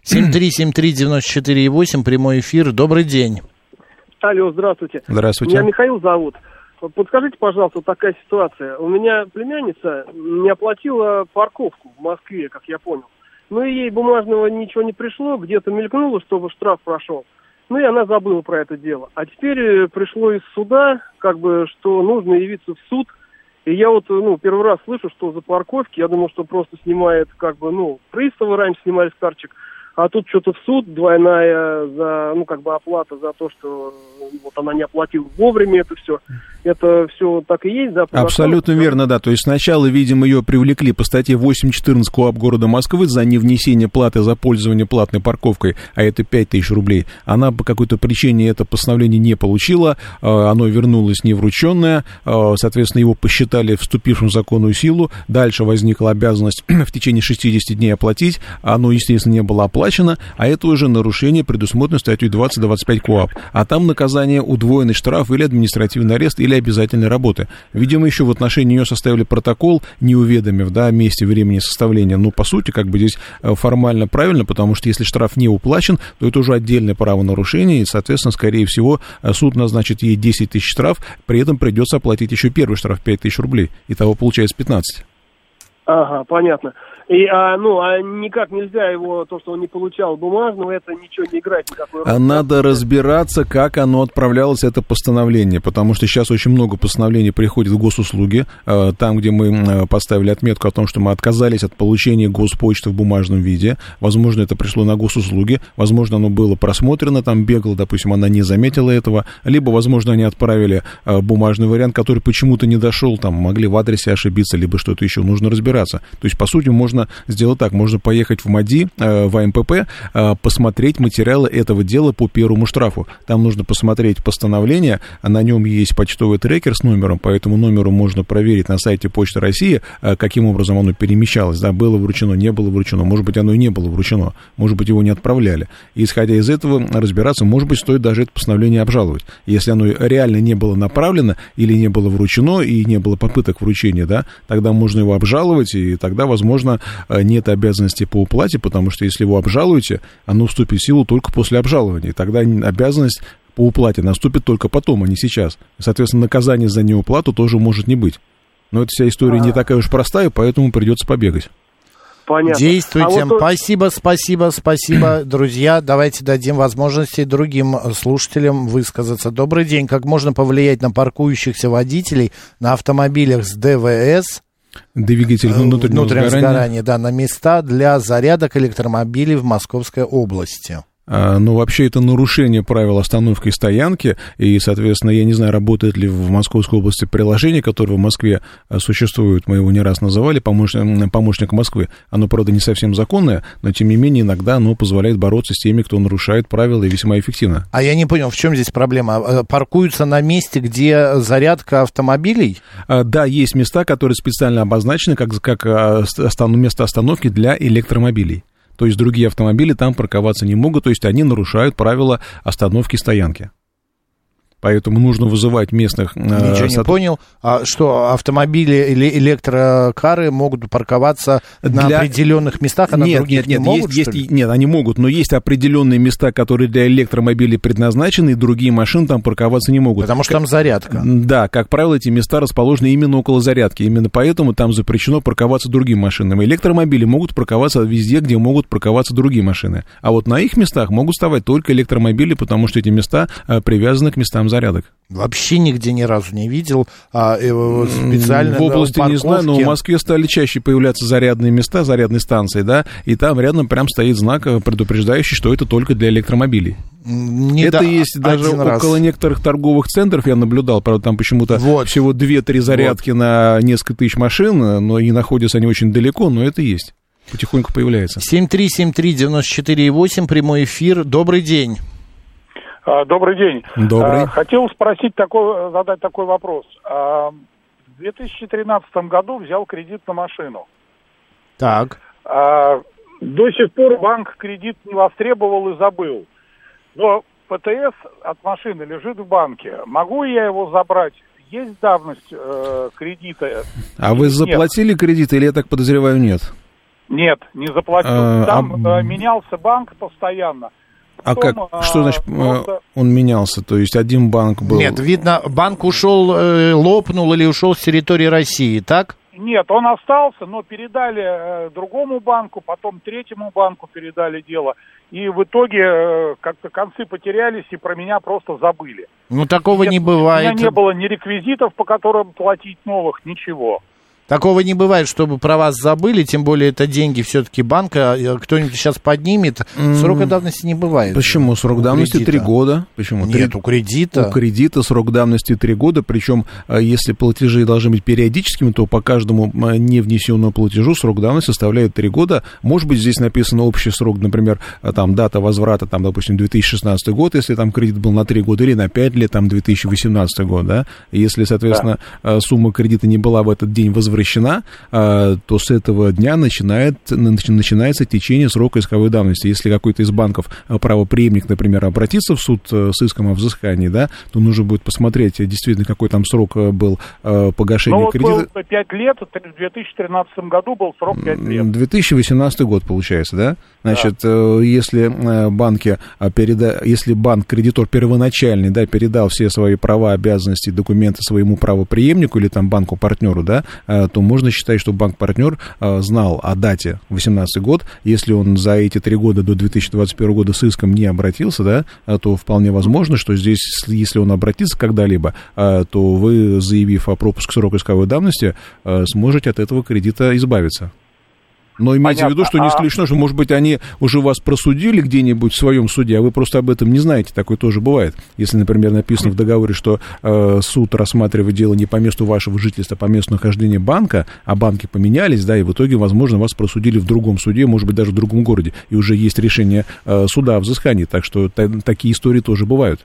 7373948, прямой эфир. Добрый день. Алло, здравствуйте. Здравствуйте. Меня Михаил зовут. Подскажите, пожалуйста, вот такая ситуация. У меня племянница не оплатила парковку в Москве, как я понял. Ну и ей бумажного ничего не пришло, где-то мелькнуло, чтобы штраф прошел. Ну и она забыла про это дело. А теперь э, пришло из суда, как бы, что нужно явиться в суд. И я вот, ну, первый раз слышу, что за парковки. Я думал, что просто снимает, как бы, ну, приставы раньше снимали с карточек а тут что-то в суд, двойная за, ну, как бы оплата за то, что вот она не оплатила вовремя это все. Это все так и есть, да? Абсолютно закону, верно, да. То есть сначала, видимо, ее привлекли по статье 8.14 КОАП города Москвы за невнесение платы за пользование платной парковкой, а это 5 тысяч рублей. Она по какой-то причине это постановление не получила, а, оно вернулось неврученное, а, соответственно, его посчитали вступившим в законную силу. Дальше возникла обязанность <clears throat> в течение 60 дней оплатить, оно, естественно, не было оплачено оплачено, а это уже нарушение, предусмотрено статьей 20-25 КОАП. А там наказание удвоенный штраф или административный арест или обязательной работы. Видимо, еще в отношении нее составили протокол, не уведомив, да, о месте времени составления. Но, по сути, как бы здесь э, формально правильно, потому что если штраф не уплачен, то это уже отдельное правонарушение, и, соответственно, скорее всего, э, суд назначит ей 10 тысяч штраф, при этом придется оплатить еще первый штраф 5 тысяч рублей. Итого получается 15. Ага, понятно. И, а, ну, а никак нельзя его, то, что он не получал бумажного, это ничего не играет никакой роли. А надо разбираться, как оно отправлялось, это постановление, потому что сейчас очень много постановлений приходит в госуслуги, а, там, где мы а, поставили отметку о том, что мы отказались от получения госпочты в бумажном виде, возможно, это пришло на госуслуги, возможно, оно было просмотрено, там бегало, допустим, она не заметила этого, либо, возможно, они отправили бумажный вариант, который почему-то не дошел, там, могли в адресе ошибиться, либо что-то еще, нужно разбираться. То есть, по сути, можно можно сделать так. Можно поехать в МАДИ, э, в АМПП, э, посмотреть материалы этого дела по первому штрафу. Там нужно посмотреть постановление, а на нем есть почтовый трекер с номером, по этому номеру можно проверить на сайте Почты России, э, каким образом оно перемещалось, да, было вручено, не было вручено, может быть, оно и не было вручено, может быть, его не отправляли. Исходя из этого, разбираться, может быть, стоит даже это постановление обжаловать. Если оно реально не было направлено или не было вручено и не было попыток вручения, да, тогда можно его обжаловать, и тогда, возможно, нет обязанности по уплате, потому что если его обжалуете, оно вступит в силу только после обжалования. И тогда обязанность по уплате наступит только потом, а не сейчас. Соответственно, наказание за неуплату тоже может не быть. Но эта вся история не такая уж простая, поэтому придется побегать. Понятно. Действуйте. А вот... Спасибо, спасибо, спасибо, <clears throat> друзья. Давайте дадим возможности другим слушателям высказаться. Добрый день. Как можно повлиять на паркующихся водителей на автомобилях с ДВС? Двигатель внутреннего, внутреннего сгорания. сгорания, да, на места для зарядок электромобилей в Московской области. А, ну, вообще, это нарушение правил остановки и стоянки, и, соответственно, я не знаю, работает ли в Московской области приложение, которое в Москве а, существует, мы его не раз называли, помощник, помощник Москвы. Оно, правда, не совсем законное, но, тем не менее, иногда оно позволяет бороться с теми, кто нарушает правила, и весьма эффективно. А я не понял, в чем здесь проблема? А, паркуются на месте, где зарядка автомобилей? Да, есть места, которые специально обозначены как, как место остановки для электромобилей. То есть другие автомобили там парковаться не могут, то есть они нарушают правила остановки стоянки. Поэтому нужно вызывать местных... Э, Ничего не понял. А что, автомобили или электрокары могут парковаться для... на определенных местах, а нет, на других нет, нет, не могут, есть, есть, Нет, они могут, но есть определенные места, которые для электромобилей предназначены, и другие машины там парковаться не могут. Потому что как... там зарядка. Да, как правило, эти места расположены именно около зарядки. Именно поэтому там запрещено парковаться другим машинам. Электромобили могут парковаться везде, где могут парковаться другие машины. А вот на их местах могут вставать только электромобили, потому что эти места э, привязаны к местам зарядки зарядок? Вообще нигде ни разу не видел. А, э, специально в области не знаю, но в Москве стали чаще появляться зарядные места, зарядные станции, да, и там рядом прям стоит знак, э, предупреждающий, что это только для электромобилей. Не это да, есть даже около раз. некоторых торговых центров, я наблюдал, правда, там почему-то вот. всего 2-3 зарядки вот. на несколько тысяч машин, но и находятся они очень далеко, но это есть. Потихоньку появляется. 7373948, прямой эфир. Добрый день. А, добрый день. Добрый. А, хотел спросить такой, задать такой вопрос. А, в 2013 году взял кредит на машину. Так. До сих пор банк кредит не востребовал и забыл. Но ПТС от машины лежит в банке. Могу я его забрать? Есть давность э, кредита? А вы заплатили нет. кредит или, я так подозреваю, нет? Нет, не заплатил. А, Там а... менялся банк постоянно. А как? А, что значит просто... он менялся? То есть один банк был... Нет, видно, банк ушел, э, лопнул или ушел с территории России, так? Нет, он остался, но передали э, другому банку, потом третьему банку передали дело. И в итоге э, как-то концы потерялись и про меня просто забыли. Ну, такого Нет, не бывает. У меня не было ни реквизитов, по которым платить новых, ничего. Такого не бывает, чтобы про вас забыли, тем более это деньги все-таки банка, э, кто-нибудь сейчас поднимет. Срока давности не бывает. Почему? Срок давности три года. Почему? Нет, 3... у кредита. У кредита срок давности три года, причем э, если платежи должны быть периодическими, то по каждому э, невнесенному платежу срок давности составляет три года. Может быть, здесь написано общий срок, например, там дата возврата, там, допустим, 2016 год, если там кредит был на три года, или на пять лет, там, 2018 год, да. Если, соответственно, да. сумма кредита не была в этот день возвращена, возвращена, а, то с этого дня начинает, начинается течение срока исковой давности. Если какой-то из банков а, правоприемник, например, обратится в суд э, с иском о взыскании, да, то нужно будет посмотреть, действительно, какой там срок э, был э, погашения ну, кредита. Вот был 5 лет, в 2013 году был срок 5 лет. 2018 год, получается, да? Значит, да. если банки переда... если банк, кредитор первоначальный, да, передал все свои права, обязанности, документы своему правоприемнику или там банку-партнеру, да, то можно считать, что банк-партнер а, знал о дате 18 год. Если он за эти три года до 2021 года с иском не обратился, да, а, то вполне возможно, что здесь, если он обратится когда-либо, то вы, заявив о пропуске срока исковой давности, сможете от этого кредита избавиться. Но имейте Понятно. в виду, что не А- исключено, что, может быть, они уже вас просудили где-нибудь в своем суде, а вы просто об этом не знаете. Такое тоже бывает. Если, например, написано в договоре, что э, суд рассматривает дело не по месту вашего жительства, а по месту нахождения банка, а банки поменялись, да, и в итоге, возможно, вас просудили в другом суде, может быть, даже в другом городе, и уже есть решение э, суда о взыскании. Так что та- такие истории тоже бывают.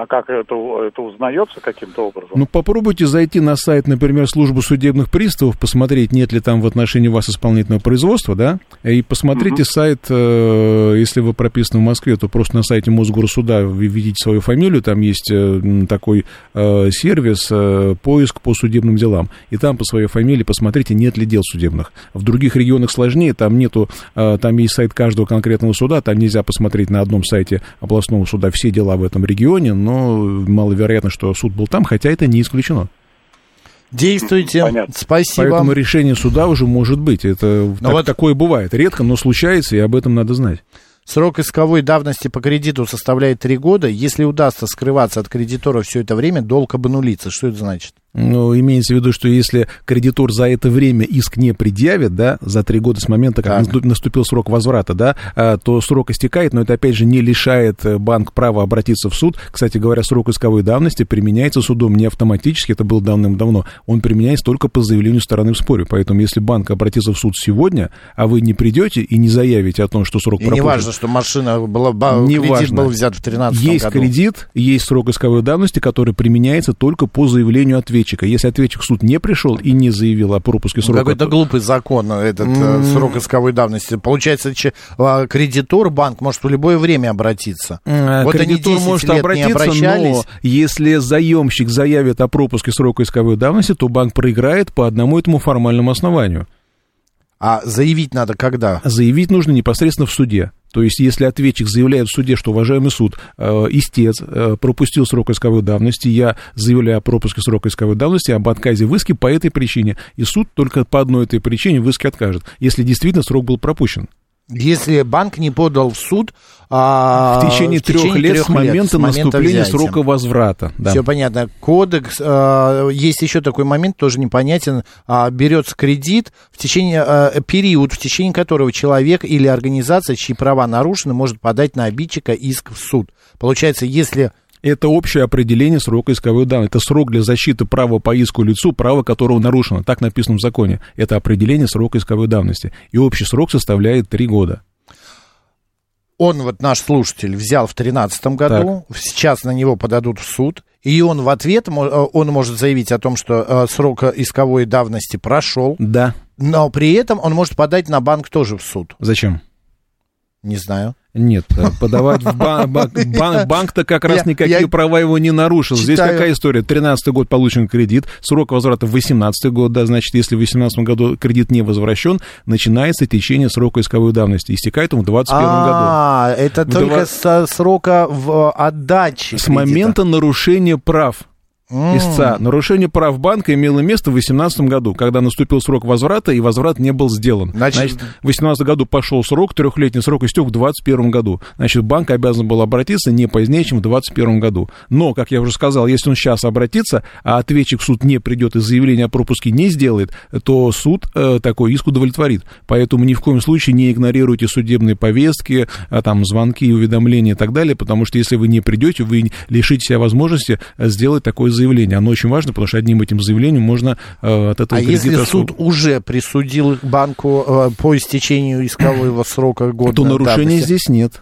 А как это, это узнается каким-то образом? Ну, попробуйте зайти на сайт, например, службы судебных приставов, посмотреть, нет ли там в отношении вас исполнительного производства, да, и посмотрите сайт, э, если вы прописаны в Москве, то просто на сайте Мосгорсуда вы видите свою фамилию, там есть э, такой э, сервис, э, поиск по судебным делам, и там по своей фамилии посмотрите, нет ли дел судебных. В других регионах сложнее, там нету, э, там есть сайт каждого конкретного суда, там нельзя посмотреть на одном сайте областного суда все дела в этом регионе, но маловероятно, что суд был там, хотя это не исключено. Действуйте. Понятно. Спасибо. Поэтому решение суда уже может быть. Это так- вот- такое бывает. Редко, но случается, и об этом надо знать. Срок исковой давности по кредиту составляет 3 года. Если удастся скрываться от кредитора все это время, долг обнулится. Что это значит? Ну, имеется в виду, что если кредитор за это время иск не предъявит, да, за три года с момента, как Так. наступ- наступил срок возврата, да, а, то срок истекает, но это, опять же, не лишает э, банк права обратиться в суд. Кстати говоря, срок исковой давности применяется судом не автоматически, это было давным-давно, он применяется только по заявлению стороны в споре. Поэтому, если банк обратится в суд сегодня, а вы не придете и не заявите о том, что срок И не пропущен, важно, что машина была, Не кредит важно. был взят в 2013 Есть году. кредит, есть срок исковой давности, который применяется только по заявлению ответчика. Если ответчик в суд не пришел и не заявил о пропуске срока... Какой-то глупый закон, этот э, М. срок исковой давности. Получается, че- а, кредитор, банк может в любое время обратиться. Э, Вот они Кредитор 10 может обратиться, но если заемщик заявит о пропуске срока исковой давности, то банк проиграет по одному этому формальному основанию. А заявить надо когда? Заявить нужно непосредственно в суде. То есть, если ответчик заявляет в суде, что, уважаемый суд, э, истец э, пропустил срок исковой давности, я заявляю о пропуске срока исковой давности, об отказе в иске по этой причине, и суд только по одной этой причине в иске откажет, если действительно срок был пропущен. Если банк не подал в суд а, в течение трех лет трех с момента наступления взятия. срока возврата. Да. Все понятно. Кодекс, а, есть еще такой момент, тоже непонятен. А, берется кредит в течение, а, период, в течение которого человек или организация, чьи права нарушены, может подать на обидчика иск в суд. Получается, если Это общее определение срока исковой давности. Это срок для защиты права по иску лицу, право которого нарушено. Так написано в законе. Это определение срока исковой давности. И общий срок составляет три года. он, вот наш слушатель, взял в 2013 году, сейчас на него подадут в суд, и он в ответ, э, он может заявить о том, что э, срок исковой давности прошел, Да. но при этом он может подать на банк тоже в суд. Зачем? Не знаю. Нет, э, <laughs> подавать в банк, <laughs> банк, банк-то как раз Я- никакие я права его не нарушил. Здесь читаю. какая история? 13 год получен кредит, срок возврата 18 год, да, значит, если в 18 году кредит не возвращен, начинается течение срока исковой давности, истекает он в 21 году. А, это только два- со срока в отдаче. С кредита. момента нарушения прав. Истца. Нарушение прав банка имело место в 2018 году, когда наступил срок возврата, и возврат не был сделан. Значит- Значит, в 2018 году пошел срок, трехлетний срок истек в 2021 году. Значит, банк обязан был обратиться не позднее, чем в 2021 году. Но, как я уже сказал, если он сейчас обратится, а ответчик в суд не придет и заявление о пропуске не сделает, то суд э, такой иск удовлетворит. Поэтому ни в коем случае не игнорируйте судебные повестки, а, там, звонки, уведомления и так далее, потому что если вы не придете, вы лишите себя возможности э, сделать такое заявление. Оно очень важно, потому что одним этим заявлением можно э, от этого А если суд уже присудил банку э, по истечению искового срока года то нарушения давности? здесь нет.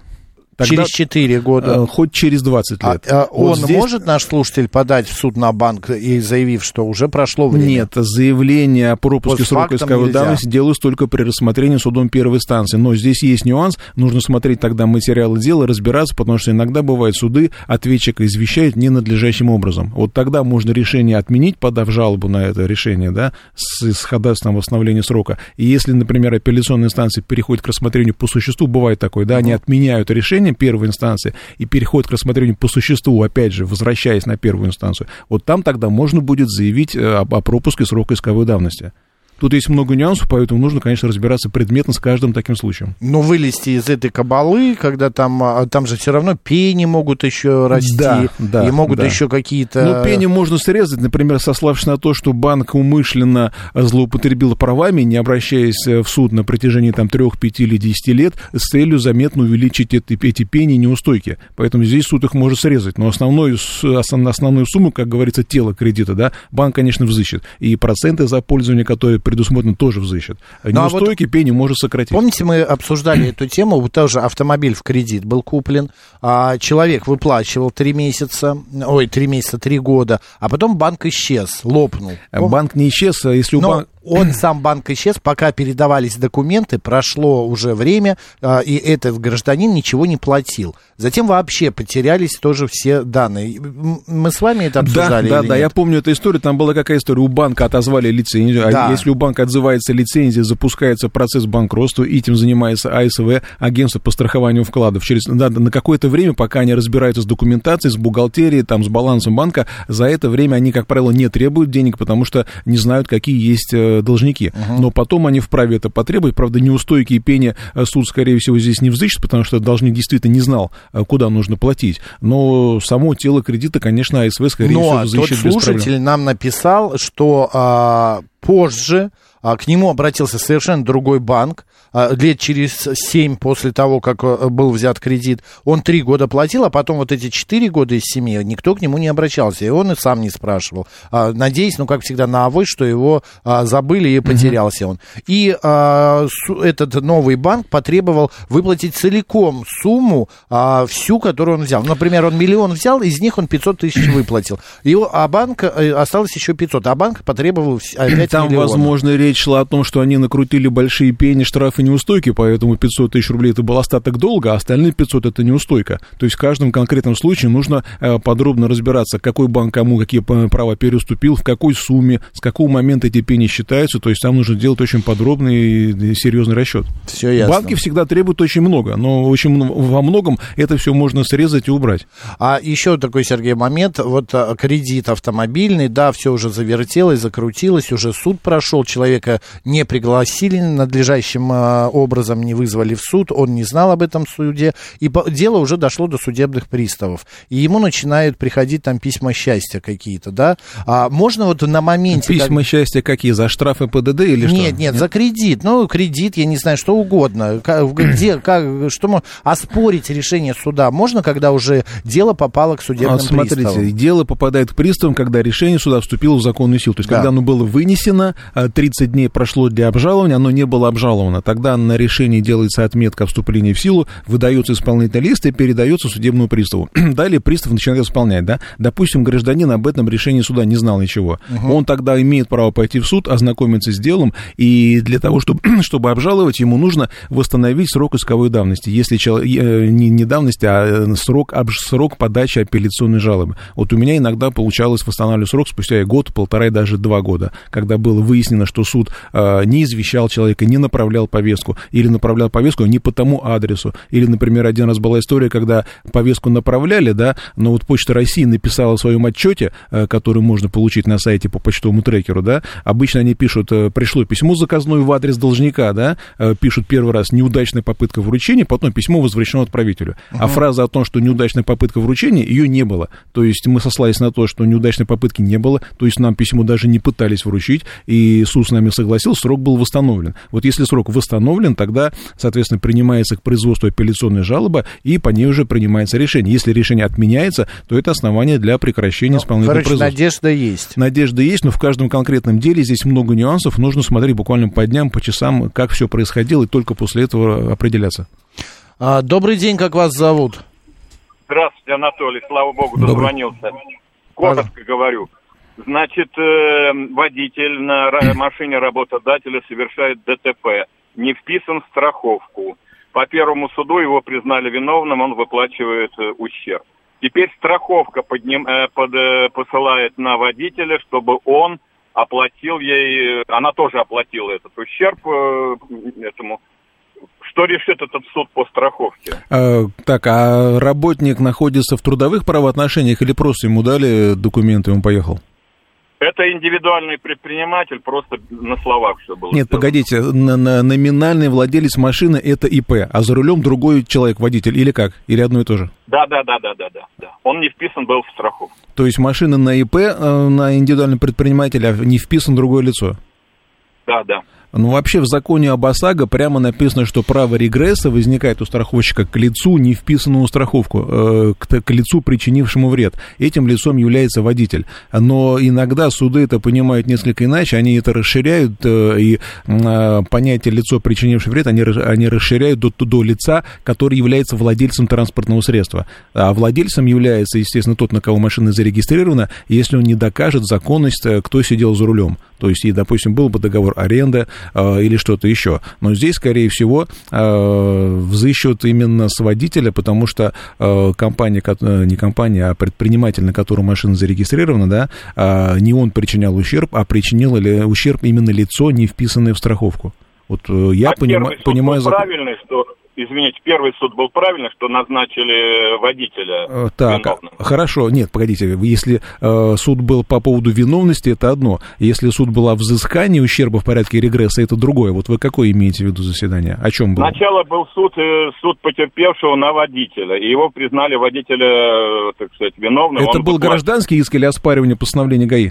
Тогда, Через 4 года. э, хоть через 20 А, лет. а Вот он здесь- может, наш слушатель, подать в суд на банк и заявив, что уже прошло время? Нет, заявление о пропуске срока Постфактум исковой нельзя. давности делалось только при рассмотрении судом первой инстанции. Но здесь есть нюанс, нужно смотреть тогда материалы дела, разбираться, потому что иногда бывают суды, ответчика извещают ненадлежащим образом. Вот тогда можно решение отменить, подав жалобу на это решение, да, с, с ходатайством о восстановлении срока. И если, например, апелляционная инстанция переходит к рассмотрению по существу, бывает такое, да, они отменяют решение первой инстанции и переходят к рассмотрению по существу, опять же, возвращаясь на первую инстанцию. Вот там тогда можно будет заявить э, об- о пропуске срока исковой давности. Тут есть много нюансов, поэтому нужно, конечно, разбираться предметно с каждым таким случаем. Но вылезти из этой кабалы, когда там, а, там же все равно пени могут еще расти, Да, да, и могут да. еще какие-то... Ну, пени можно срезать, например, сославшись на то, что банк умышленно злоупотребил правами, не обращаясь э, в суд на протяжении там 3, 5 или 10 лет, с целью заметно увеличить эти, эти пени неустойки. Поэтому здесь суд их может срезать. Но основную, основную сумму, как говорится, тело кредита, да, банк, конечно, взыщет. И проценты за пользование, которые предусмотрены, тоже взыщет. Ну, а вот Неустойки пени может сократить. Помните, мы обсуждали эту тему, вот тоже автомобиль в кредит был куплен, а человек выплачивал три месяца, ой, три месяца, три года, а потом банк исчез, лопнул. Пом- Банк не исчез, а если у Но банка... он сам банк исчез, пока передавались документы, прошло уже время, а, и этот гражданин ничего не платил. Затем вообще потерялись тоже все данные. Мы с вами это Да, обсуждали да, или да, нет? я помню эту историю. Там была какая история? У банка отозвали лицензию. Да. А если у банка отзывается лицензия, запускается процесс банкротства, и этим занимается АСВ, агентство по страхованию вкладов. Через, да, на какое-то время, пока они разбираются с документацией, с бухгалтерией, там, с балансом банка, за это время они, как правило, не требуют денег, потому что не знают, какие есть э, должники. Но потом они вправе это потребовать. Правда, неустойки и пени э, суд, скорее всего, здесь не взыщет, потому что должник действительно не знал, э, куда нужно платить. Но само тело кредита, конечно, АСВ, скорее Но всего, тот взыщет без проблем. слушатель нам написал, что а, позже а, к нему обратился совершенно другой банк, а, лет через 7 после того, как а, был взят кредит. Он 3 года платил, а потом вот эти 4 года из 7 никто к нему не обращался, и он и сам не спрашивал. А, надеясь, ну, как всегда, на авось, что его а, забыли и потерялся он. И а, этот новый банк потребовал выплатить целиком сумму, а, всю, которую он взял. Например, он миллион взял, из них он 500 тысяч выплатил. Его, а банк, э, осталось еще 500, а банк потребовал опять Там, миллион. возможно, речь шла о том, что они накрутили большие пени, штрафы, неустойки, поэтому 500 тысяч рублей это был остаток долга, а остальные 500 это неустойка. То есть в каждом конкретном случае нужно э, подробно разбираться, какой банк кому какие п- права переступил, в какой сумме, с какого момента эти пени считаются. То есть там нужно делать очень подробный и серьезный расчет. Все ясно. Банки всегда требуют очень много, но очень во многом это все можно срезать и убрать. А еще такой, Сергей, момент, вот а, кредит автомобильный, да, все уже завертелось, закрутилось, уже суд прошел, человека не пригласили надлежащим а, образом, не вызвали в суд, он не знал об этом суде, и дело уже дошло до судебных приставов. И ему начинают приходить там письма счастья какие-то, да? А можно вот на моменте... Письма как... счастья какие? За штрафы ПДД или нет, что? Нет, нет, за кредит. Ну, кредит, я не знаю, что угодно. Где, как, что можно... Оспорить решение суда можно, когда уже дело попало к судебным а, смотрите, приставам? Смотрите, дело попадает к приставам, когда решение суда вступило в законную силу. То есть, да. когда оно было вынесено, а, 30 15 дней прошло для обжалования, оно не было обжаловано. Тогда на решении делается отметка вступления в силу, выдается исполнительный лист и передается судебному приставу. <clears throat> Далее пристав начинает исполнять, да? Допустим, гражданин об этом решении суда не знал ничего. Угу. Он тогда имеет право пойти в суд, ознакомиться с делом, и для того, чтобы, <clears throat> чтобы обжаловать, ему нужно восстановить срок исковой давности. Если человек, э, не, не давности, а э, срок, обж, срок подачи апелляционной жалобы. Вот у меня иногда получалось восстанавливать срок спустя год, полтора и даже два года, когда было выяснено, что суд э, не извещал человека, не направлял повестку, или направлял повестку не по тому адресу. Или, например, один раз была история, когда повестку направляли, да, но вот Почта России написала в своем отчете, э, который можно получить на сайте по почтовому трекеру, да, обычно они пишут, э, пришло письмо заказное в адрес должника, да, пишут первый раз неудачная попытка вручения, потом письмо возвращено отправителю. А фраза о том, что неудачная попытка вручения, ее не было. То есть мы сослались на то, что неудачной попытки не было, то есть нам письмо даже не пытались вручить, и суд с нами согласился, срок был восстановлен. Вот если срок восстановлен, тогда, соответственно, принимается к производству апелляционная жалоба, и по ней уже принимается решение. Если решение отменяется, то это основание для прекращения исполнительного Короче, производства. надежда есть. Надежда есть, но в каждом конкретном деле здесь много нюансов. Нужно смотреть буквально по дням, по часам, как все происходило, и только после этого определяться. А, добрый день, как вас зовут? Здравствуйте, Анатолий, слава богу, Добрый. дозвонился. Коротко говорю. Значит, э, водитель на машине работодателя совершает ДТП, не вписан в страховку. По первому суду его признали виновным, он выплачивает э, ущерб. Теперь страховка подним, э, под, посылает на водителя, чтобы он оплатил ей, она тоже оплатила этот ущерб этому. Что решит этот суд по страховке? А, так, а работник находится в трудовых правоотношениях или просто ему дали документы, он поехал? Это индивидуальный предприниматель, просто на словах все было. Нет, сделано. погодите, на- на- номинальный владелец машины это ИП, а за рулем другой человек, водитель, или как? Или одно и то же? Да, да, да, да, да, да, да. Он не вписан был в страховку. То есть машина на ИП, э, на индивидуальный предприниматель, а не вписан другое лицо? Да, да. Ну, вообще в законе об ОСАГО прямо написано, что право регресса возникает у страховщика к лицу, не вписанному в страховку, э, к, к лицу, причинившему вред. Этим лицом является водитель. Но иногда суды это понимают несколько иначе, они это расширяют, э, и э, понятие лицо, причинившее вред, они, они расширяют до, до лица, который является владельцем транспортного средства. А владельцем является, естественно, тот, на кого машина зарегистрирована, если он не докажет законность, кто сидел за рулем. То есть, и, допустим, был бы договор аренды или что-то еще. Но здесь, скорее всего, э, взыщут именно с водителя, потому что э, компания, ко- э, не компания, а предприниматель, на котором машина зарегистрирована, да, э, не он причинял ущерб, а причинило ли ущерб именно лицо, не вписанное в страховку. Вот э, я а суд понимаю правильный, что, извините, первый суд был правильный, что назначили водителя Э, Так, виновным. хорошо, нет, погодите, если э, суд был по поводу виновности, это одно. Если суд был о взыскании ущерба в порядке регресса, это другое. Вот вы какое имеете в виду заседание? О чем было? Сначала был суд, э, суд потерпевшего на водителя, и его признали водителя, э, так сказать, виновным. это Он был выплатил гражданский иск или оспаривание постановления ГАИ?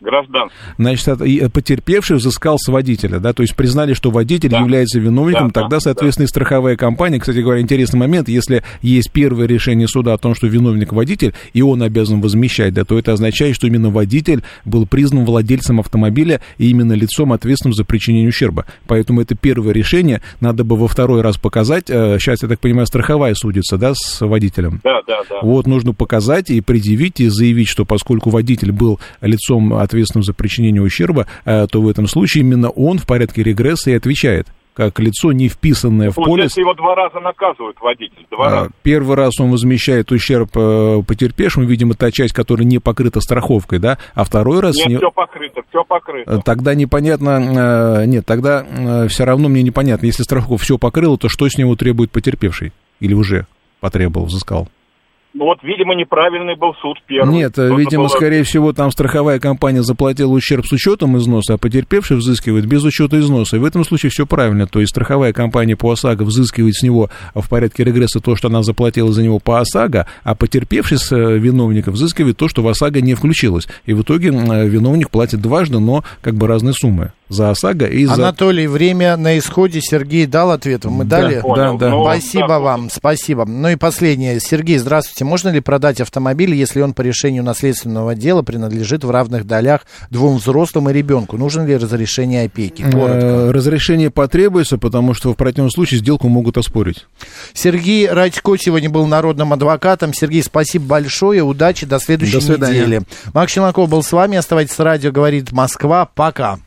Гражданский. Значит, и потерпевший взыскал с водителя, да, то есть признали, что водитель Да. является виновником, Да, тогда, да, соответственно, и страховая компания, кстати говоря, интересный момент, если есть первое решение суда о том, что виновник водитель, и он обязан возмещать, да, то это означает, что именно водитель был признан владельцем автомобиля и именно лицом, ответственным за причинение ущерба. Поэтому это первое решение, надо бы во второй раз показать, э, сейчас, я так понимаю, страховая судится, да, с водителем. Да, да, да. Вот нужно показать и предъявить, и заявить, что поскольку водитель был лицом, ответственным за причинение ущерба, э, то в этом случае именно он в порядке регресса и отвечает как лицо, не вписанное в полис. Получается, его два раза наказывают водитель. Два А, раза. Первый раз он возмещает ущерб э, потерпевшему, видимо, та часть, которая не покрыта страховкой, да, а второй раз... Нет, не- все покрыто, все покрыто. э, Тогда непонятно, э, нет, тогда все равно мне непонятно, если страховка все покрыла, то что с него требует потерпевший? Или уже потребовал, взыскал? Ну вот, видимо, неправильный был суд первый. Нет, э, Нужно видимо, было- скорее всего, там страховая компания заплатила ущерб с учетом износа, а потерпевший взыскивает без учета износа. И в этом случае все правильно. То есть страховая компания по ОСАГО взыскивает с него в порядке регресса то, что она заплатила за него по ОСАГО, а потерпевший с э, виновника взыскивает то, что в ОСАГО не включилось. И в итоге э, виновник платит дважды, но как бы разные суммы. За ОСАГО и за... Анатолий, время на исходе. Сергей дал ответ. Мы Да, дали? да, да. Ну, Спасибо да, вам, спасибо. Ну и последнее. Сергей, здравствуйте. Можно ли продать автомобиль, если он по решению наследственного дела принадлежит в равных долях двум взрослым и ребенку? Нужно ли разрешение опеки? Коротко. Э, Разрешение потребуется, потому что в противном случае сделку могут оспорить. Сергей Радько сегодня был народным адвокатом. Сергей, спасибо большое. Удачи. До следующей До свидания. недели. Макс Челноков был с вами. Оставайтесь с радио, говорит Москва. Пока.